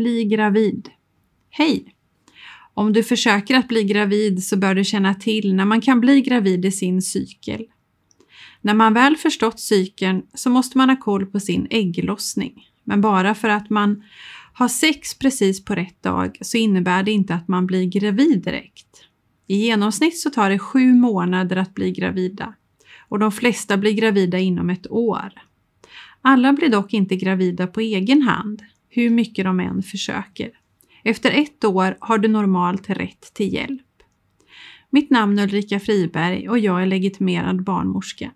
Bli gravid. Hej! Om du försöker att bli gravid så bör du känna till när man kan bli gravid i sin cykel. När man väl förstått cykeln så måste man ha koll på sin ägglossning. Men bara för att man har sex precis på rätt dag så innebär det inte att man blir gravid direkt. I genomsnitt så tar det sju månader att bli gravida och de flesta blir gravida inom ett år. Alla blir dock inte gravida på egen hand, hur mycket de än försöker. Efter ett år har du normalt rätt till hjälp. Mitt namn är Ulrika Friberg och jag är legitimerad barnmorska.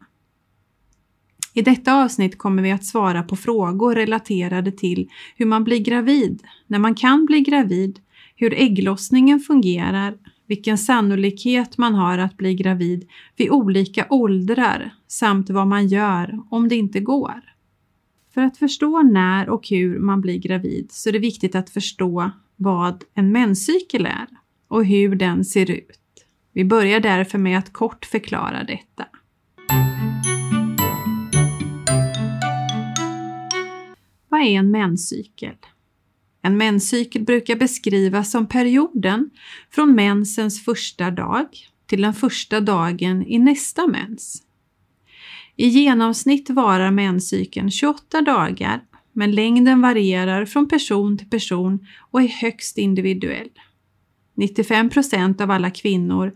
I detta avsnitt kommer vi att svara på frågor relaterade till hur man blir gravid, när man kan bli gravid, hur ägglossningen fungerar, vilken sannolikhet man har att bli gravid vid olika åldrar samt vad man gör om det inte går. För att förstå när och hur man blir gravid så är det viktigt att förstå vad en menscykel är och hur den ser ut. Vi börjar därför med att kort förklara detta. Vad är en menscykel? En menscykel brukar beskrivas som perioden från mensens första dag till den första dagen i nästa mens. I genomsnitt varar menscykeln 28 dagar men längden varierar från person till person och är högst individuell. 95 procent av alla kvinnor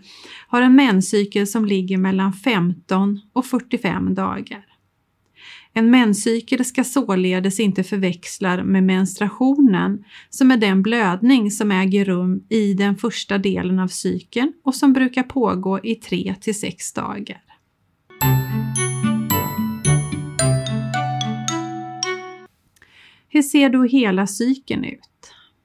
har en menscykel som ligger mellan 15 och 45 dagar. En menscykel ska således inte förväxlas med menstruationen som är den blödning som äger rum i den första delen av cykeln och som brukar pågå i 3 till 6 dagar. Hur ser då hela cykeln ut?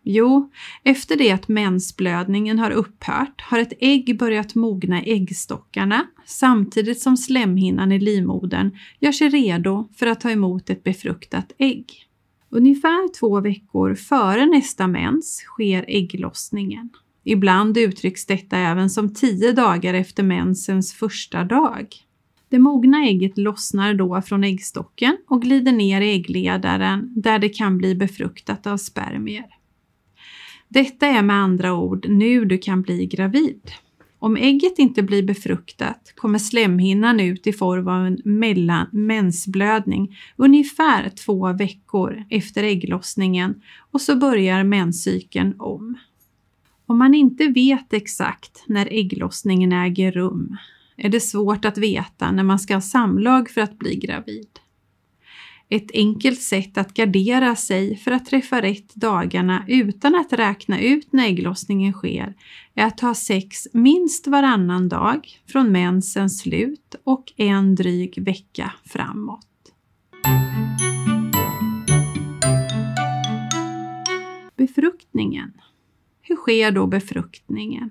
Jo, efter det att mensblödningen har upphört har ett ägg börjat mogna i äggstockarna samtidigt som slemhinnan i livmodern gör sig redo för att ta emot ett befruktat ägg. Ungefär två veckor före nästa mens sker ägglossningen. Ibland uttrycks detta även som tio dagar efter mensens första dag. Det mogna ägget lossnar då från äggstocken och glider ner i äggledaren där det kan bli befruktat av spermier. Detta är med andra ord nu du kan bli gravid. Om ägget inte blir befruktat kommer slemhinnan ut i form av en mellan mensblödning ungefär två veckor efter ägglossningen och så börjar menscykeln om. Om man inte vet exakt när ägglossningen äger rum är det svårt att veta när man ska ha samlag för att bli gravid. Ett enkelt sätt att gardera sig för att träffa rätt dagarna utan att räkna ut när ägglossningen sker är att ha sex minst varannan dag från mensens slut och en dryg vecka framåt. Befruktningen. Hur sker då befruktningen?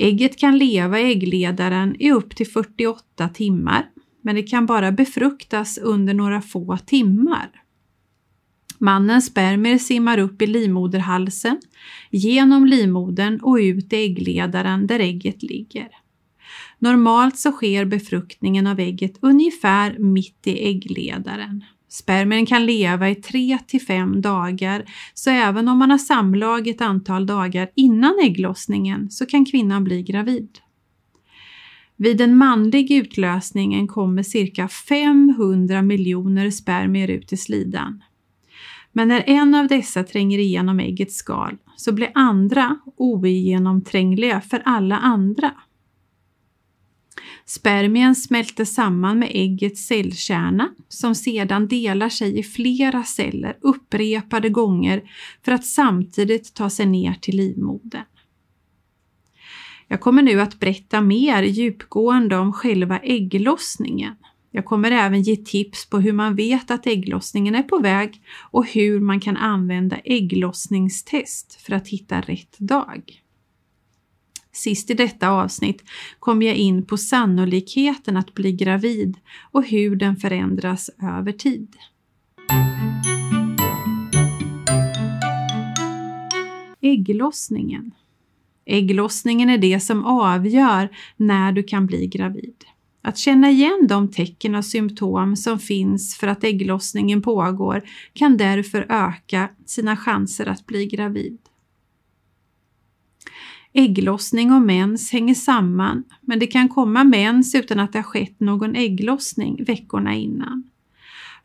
Ägget kan leva i äggledaren i upp till 48 timmar, men det kan bara befruktas under några få timmar. Mannens spermier simmar upp i livmoderhalsen, genom livmodern och ut i äggledaren där ägget ligger. Normalt så sker befruktningen av ägget ungefär mitt i äggledaren. Spermien kan leva i 3 till 5 dagar, så även om man har samlag ett antal dagar innan ägglossningen så kan kvinnan bli gravid. Vid en manlig utlösningen kommer cirka 500 miljoner spermier ut i slidan. Men när en av dessa tränger igenom äggets skal så blir andra ogenomträngliga för alla andra. Spermien smälter samman med äggets cellkärna som sedan delar sig i flera celler upprepade gånger för att samtidigt ta sig ner till livmodern. Jag kommer nu att berätta mer djupgående om själva ägglossningen. Jag kommer även ge tips på hur man vet att ägglossningen är på väg och hur man kan använda ägglossningstest för att hitta rätt dag. Sist i detta avsnitt kom jag in på sannolikheten att bli gravid och hur den förändras över tid. Ägglossningen Ägglossningen är det som avgör när du kan bli gravid. Att känna igen de tecken och symptom som finns för att ägglossningen pågår kan därför öka sina chanser att bli gravid. Ägglossning och mens hänger samman, men det kan komma mens utan att det har skett någon ägglossning veckorna innan.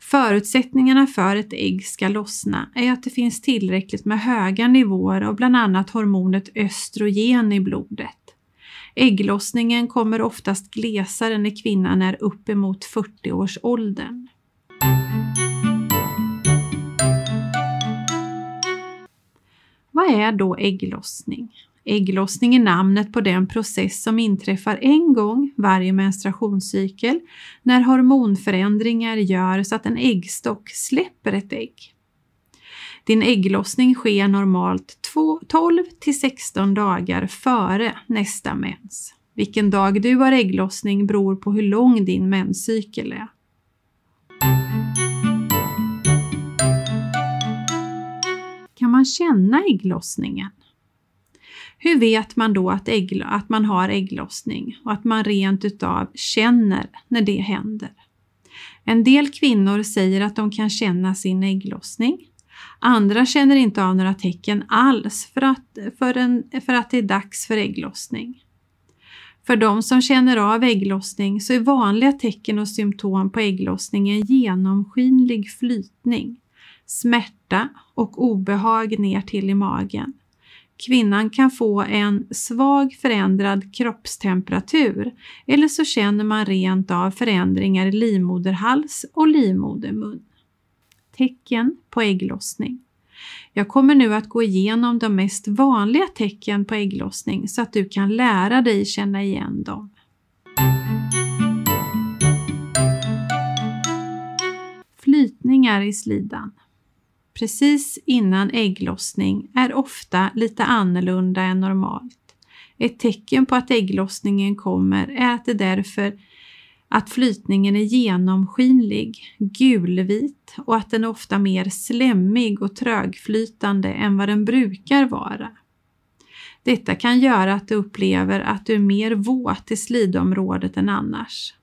Förutsättningarna för ett ägg ska lossna är att det finns tillräckligt med höga nivåer av bland annat hormonet östrogen i blodet. Ägglossningen kommer oftast glesare när kvinnan är uppemot 40-årsåldern. Vad är då ägglossning? Ägglossning är namnet på den process som inträffar en gång varje menstruationscykel när hormonförändringar gör så att en äggstock släpper ett ägg. Din ägglossning sker normalt 12 till 16 dagar före nästa mens. Vilken dag du har ägglossning beror på hur lång din menscykel är. Kan man känna ägglossningen? Hur vet man då att, ägg, att man har ägglossning och att man rent utav känner när det händer? En del kvinnor säger att de kan känna sin ägglossning. Andra känner inte av några tecken alls för att, för, en, för att det är dags för ägglossning. För de som känner av ägglossning så är vanliga tecken och symptom på ägglossning en genomskinlig flytning, smärta och obehag ner till i magen. Kvinnan kan få en svag förändrad kroppstemperatur eller så känner man rent av förändringar i livmoderhals och livmodermun. Tecken på ägglossning. Jag kommer nu att gå igenom de mest vanliga tecken på ägglossning så att du kan lära dig känna igen dem. Flytningar i slidan precis innan ägglossning är ofta lite annorlunda än normalt. Ett tecken på att ägglossningen kommer är att det därför att flytningen är genomskinlig, gulvit och att den är ofta mer slemmig och trögflytande än vad den brukar vara. Detta kan göra att du upplever att du är mer våt i slidområdet än annars.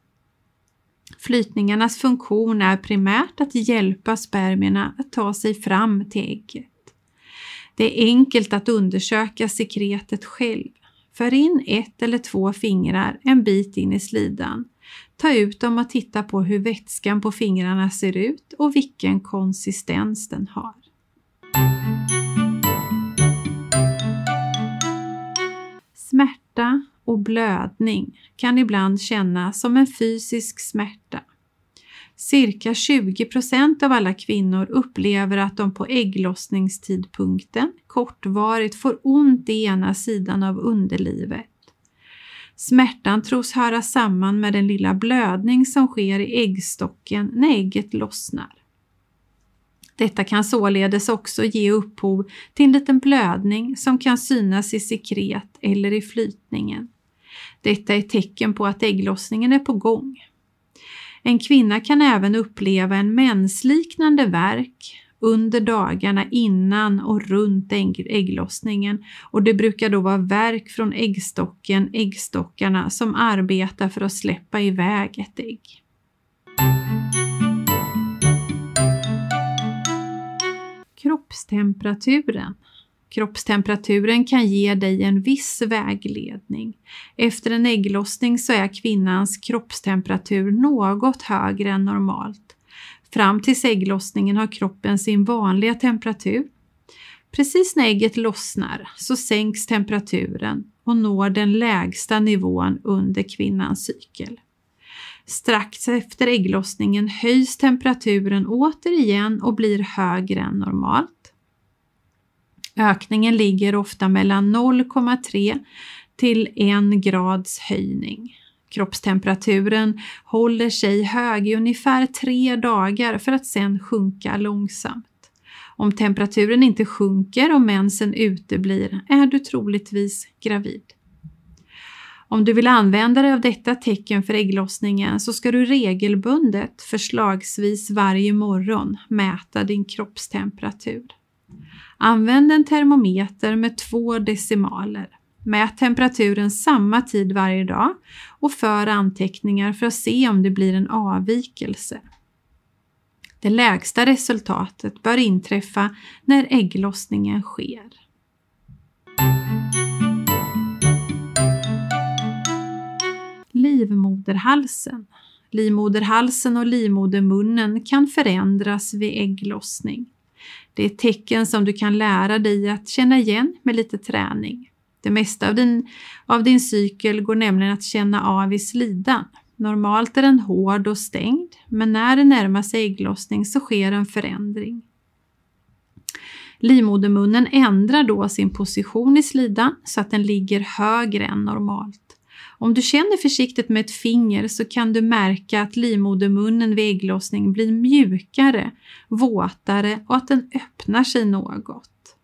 Flytningarnas funktion är primärt att hjälpa spermierna att ta sig fram till ägget. Det är enkelt att undersöka sekretet själv. För in ett eller två fingrar en bit in i slidan. Ta ut dem och titta på hur vätskan på fingrarna ser ut och vilken konsistens den har. Smärta och blödning kan ibland kännas som en fysisk smärta. Cirka 20 procent av alla kvinnor upplever att de på ägglossningstidpunkten kortvarigt får ont i ena sidan av underlivet. Smärtan tros höra samman med den lilla blödning som sker i äggstocken när ägget lossnar. Detta kan således också ge upphov till en liten blödning som kan synas i sekret eller i flytningen. Detta är tecken på att ägglossningen är på gång. En kvinna kan även uppleva en mensliknande verk under dagarna innan och runt ägglossningen och det brukar då vara verk från äggstocken, äggstockarna som arbetar för att släppa iväg ett ägg. Kroppstemperaturen Kroppstemperaturen kan ge dig en viss vägledning. Efter en ägglossning så är kvinnans kroppstemperatur något högre än normalt. Fram till ägglossningen har kroppen sin vanliga temperatur. Precis när ägget lossnar så sänks temperaturen och når den lägsta nivån under kvinnans cykel. Strax efter ägglossningen höjs temperaturen återigen och blir högre än normalt. Ökningen ligger ofta mellan 0,3 till 1 grads höjning. Kroppstemperaturen håller sig hög i ungefär tre dagar för att sedan sjunka långsamt. Om temperaturen inte sjunker och mensen uteblir är du troligtvis gravid. Om du vill använda dig av detta tecken för ägglossningen så ska du regelbundet, förslagsvis varje morgon, mäta din kroppstemperatur. Använd en termometer med två decimaler. Mät temperaturen samma tid varje dag och för anteckningar för att se om det blir en avvikelse. Det lägsta resultatet bör inträffa när ägglossningen sker. Livmoderhalsen Livmoderhalsen och livmodermunnen kan förändras vid ägglossning. Det är tecken som du kan lära dig att känna igen med lite träning. Det mesta av din, av din cykel går nämligen att känna av i slidan. Normalt är den hård och stängd, men när det närmar sig ägglossning så sker en förändring. Livmodermunnen ändrar då sin position i slidan så att den ligger högre än normalt. Om du känner försiktigt med ett finger så kan du märka att livmodermunnen vid ägglossning blir mjukare, våtare och att den öppnar sig något.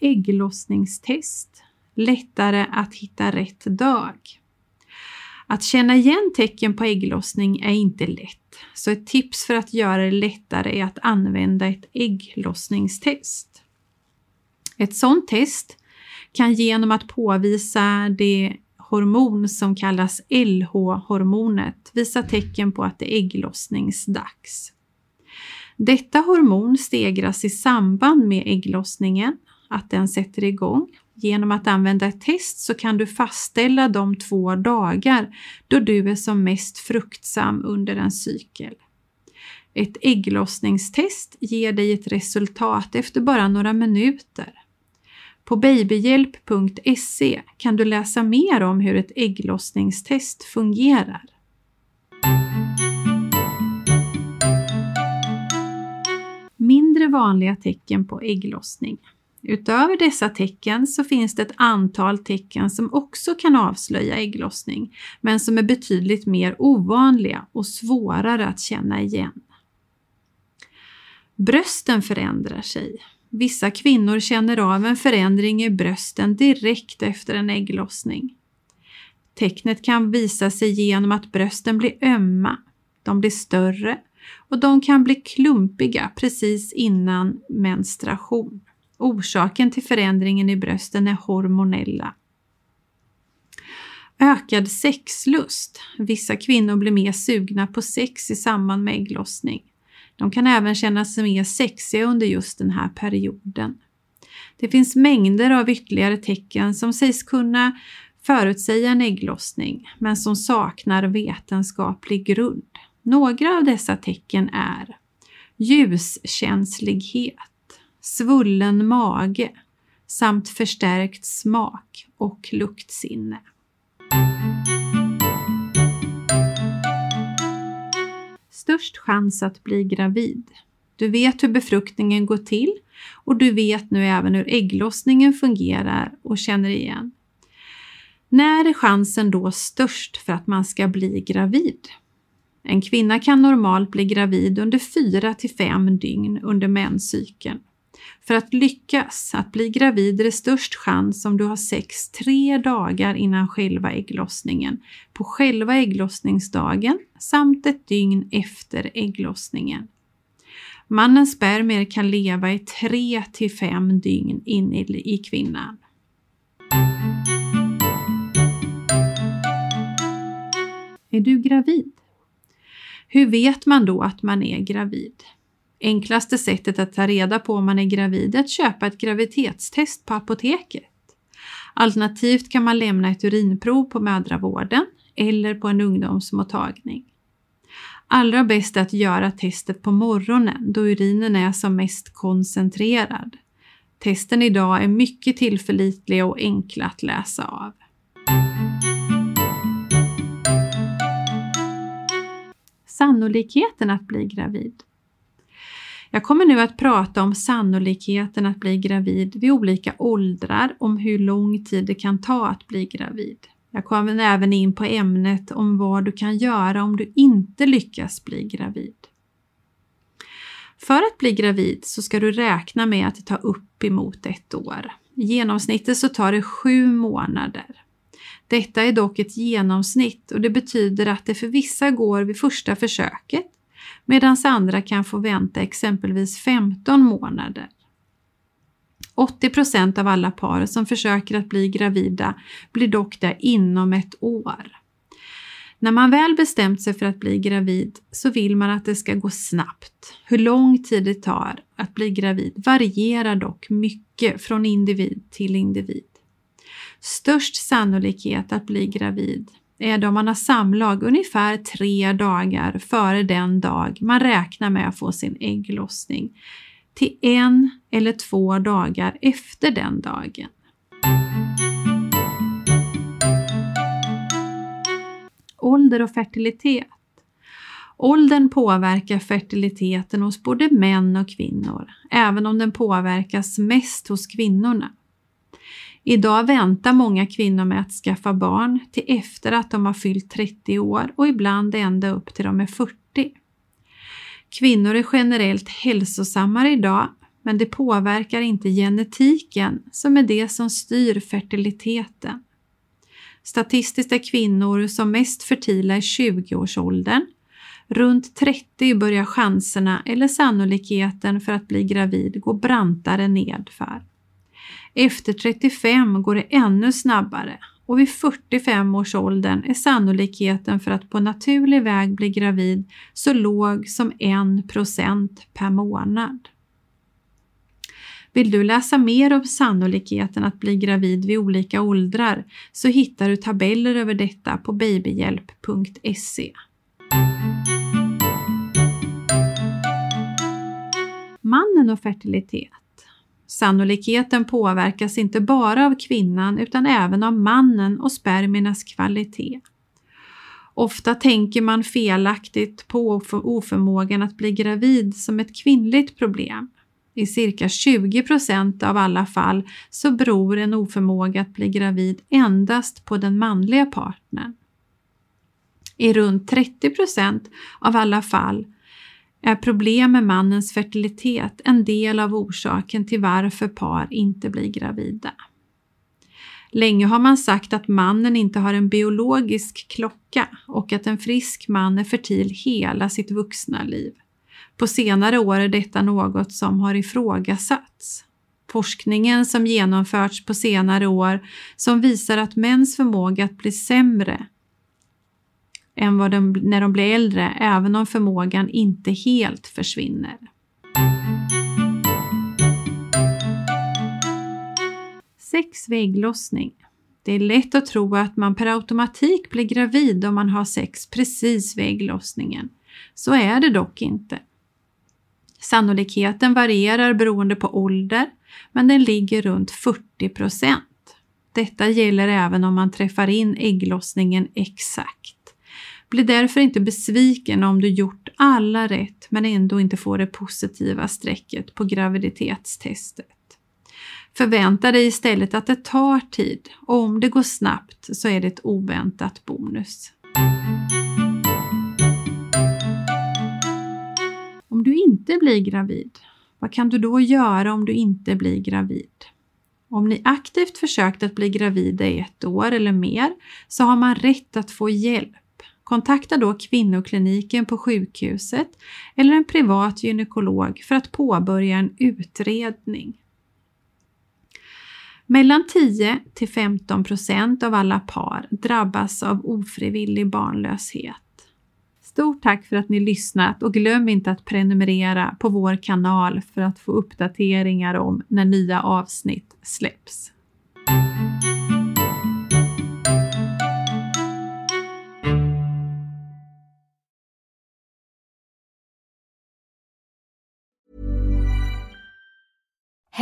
Ägglossningstest. Lättare att hitta rätt dag. Att känna igen tecken på ägglossning är inte lätt, så ett tips för att göra det lättare är att använda ett ägglossningstest. Ett sådant test kan genom att påvisa det hormon som kallas LH-hormonet visa tecken på att det är ägglossningsdags. Detta hormon stegras i samband med ägglossningen, att den sätter igång. Genom att använda ett test så kan du fastställa de två dagar då du är som mest fruktsam under en cykel. Ett ägglossningstest ger dig ett resultat efter bara några minuter. På babyhjälp.se kan du läsa mer om hur ett ägglossningstest fungerar. Mindre vanliga tecken på ägglossning. Utöver dessa tecken så finns det ett antal tecken som också kan avslöja ägglossning, men som är betydligt mer ovanliga och svårare att känna igen. Brösten förändrar sig. Vissa kvinnor känner av en förändring i brösten direkt efter en ägglossning. Tecknet kan visa sig genom att brösten blir ömma, de blir större och de kan bli klumpiga precis innan menstruation. Orsaken till förändringen i brösten är hormonella. Ökad sexlust. Vissa kvinnor blir mer sugna på sex i samband med ägglossning. De kan även känna sig mer sexiga under just den här perioden. Det finns mängder av ytterligare tecken som sägs kunna förutsäga en ägglossning, men som saknar vetenskaplig grund. Några av dessa tecken är ljuskänslighet, svullen mage samt förstärkt smak och luktsinne. Störst chans att bli gravid. Du vet hur befruktningen går till och du vet nu även hur ägglossningen fungerar och känner igen. När är chansen då störst för att man ska bli gravid? En kvinna kan normalt bli gravid under 4 till 5 dygn under menscykeln. För att lyckas att bli gravid är det störst chans om du har sex tre dagar innan själva ägglossningen, på själva ägglossningsdagen samt ett dygn efter ägglossningen. Mannens spermier kan leva i 3 till 5 dygn in i kvinnan. Är du gravid? Hur vet man då att man är gravid? Enklaste sättet att ta reda på om man är gravid är att köpa ett graviditetstest på apoteket. Alternativt kan man lämna ett urinprov på mödravården eller på en ungdomsmottagning. Allra bäst är att göra testet på morgonen då urinen är som mest koncentrerad. Testen idag är mycket tillförlitliga och enkla att läsa av. Sannolikheten att bli gravid. Jag kommer nu att prata om sannolikheten att bli gravid vid olika åldrar, om hur lång tid det kan ta att bli gravid. Jag kommer även in på ämnet om vad du kan göra om du inte lyckas bli gravid. För att bli gravid så ska du räkna med att det tar uppemot ett år. I genomsnittet så tar det sju månader. Detta är dock ett genomsnitt och det betyder att det för vissa går vid första försöket medan andra kan få vänta exempelvis 15 månader. 80 procent av alla par som försöker att bli gravida blir dock det inom ett år. När man väl bestämt sig för att bli gravid så vill man att det ska gå snabbt. Hur lång tid det tar att bli gravid varierar dock mycket från individ till individ. Störst sannolikhet att bli gravid är då man har samlag ungefär tre dagar före den dag man räknar med att få sin ägglossning till en eller två dagar efter den dagen. Ålder och fertilitet. Åldern påverkar fertiliteten hos både män och kvinnor, även om den påverkas mest hos kvinnorna. Idag väntar många kvinnor med att skaffa barn till efter att de har fyllt 30 år och ibland ända upp till de är 40. Kvinnor är generellt hälsosammare idag men det påverkar inte genetiken som är det som styr fertiliteten. Statistiskt är kvinnor som mest fertila i 20-årsåldern. Runt 30 börjar chanserna eller sannolikheten för att bli gravid gå brantare nedför. Efter 35 går det ännu snabbare och vid 45 års åldern är sannolikheten för att på naturlig väg bli gravid så låg som 1% per månad. Vill du läsa mer om sannolikheten att bli gravid vid olika åldrar så hittar du tabeller över detta på babyhjälp.se. Mannen och fertilitet Sannolikheten påverkas inte bara av kvinnan utan även av mannen och spermiernas kvalitet. Ofta tänker man felaktigt på oförmågan att bli gravid som ett kvinnligt problem. I cirka 20 procent av alla fall så beror en oförmåga att bli gravid endast på den manliga partnern. I runt 30 procent av alla fall är problem med mannens fertilitet en del av orsaken till varför par inte blir gravida. Länge har man sagt att mannen inte har en biologisk klocka och att en frisk man är fertil hela sitt vuxna liv. På senare år är detta något som har ifrågasatts. Forskningen som genomförts på senare år som visar att mäns förmåga att bli sämre än vad de, när de blir äldre, även om förmågan inte helt försvinner. Sex vid ägglossning. Det är lätt att tro att man per automatik blir gravid om man har sex precis vid ägglossningen. Så är det dock inte. Sannolikheten varierar beroende på ålder, men den ligger runt 40 procent. Detta gäller även om man träffar in ägglossningen exakt. Bli därför inte besviken om du gjort alla rätt men ändå inte får det positiva strecket på graviditetstestet. Förvänta dig istället att det tar tid och om det går snabbt så är det ett oväntat bonus. Om du inte blir gravid, vad kan du då göra om du inte blir gravid? Om ni aktivt försökt att bli gravida i ett år eller mer så har man rätt att få hjälp. Kontakta då kvinnokliniken på sjukhuset eller en privat gynekolog för att påbörja en utredning. Mellan 10 till 15 procent av alla par drabbas av ofrivillig barnlöshet. Stort tack för att ni lyssnat och glöm inte att prenumerera på vår kanal för att få uppdateringar om när nya avsnitt släpps.